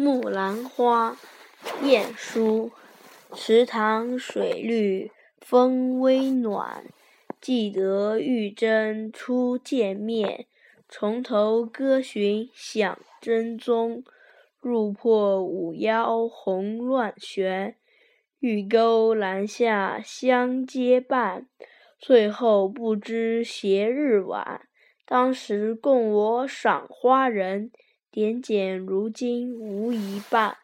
木兰花，晏殊。池塘水绿风微暖，记得玉珍初见面。从头歌寻响真踪，入破五妖红乱旋。玉钩栏下相接伴，最后不知斜日晚。当时共我赏花人，点检如今无一半。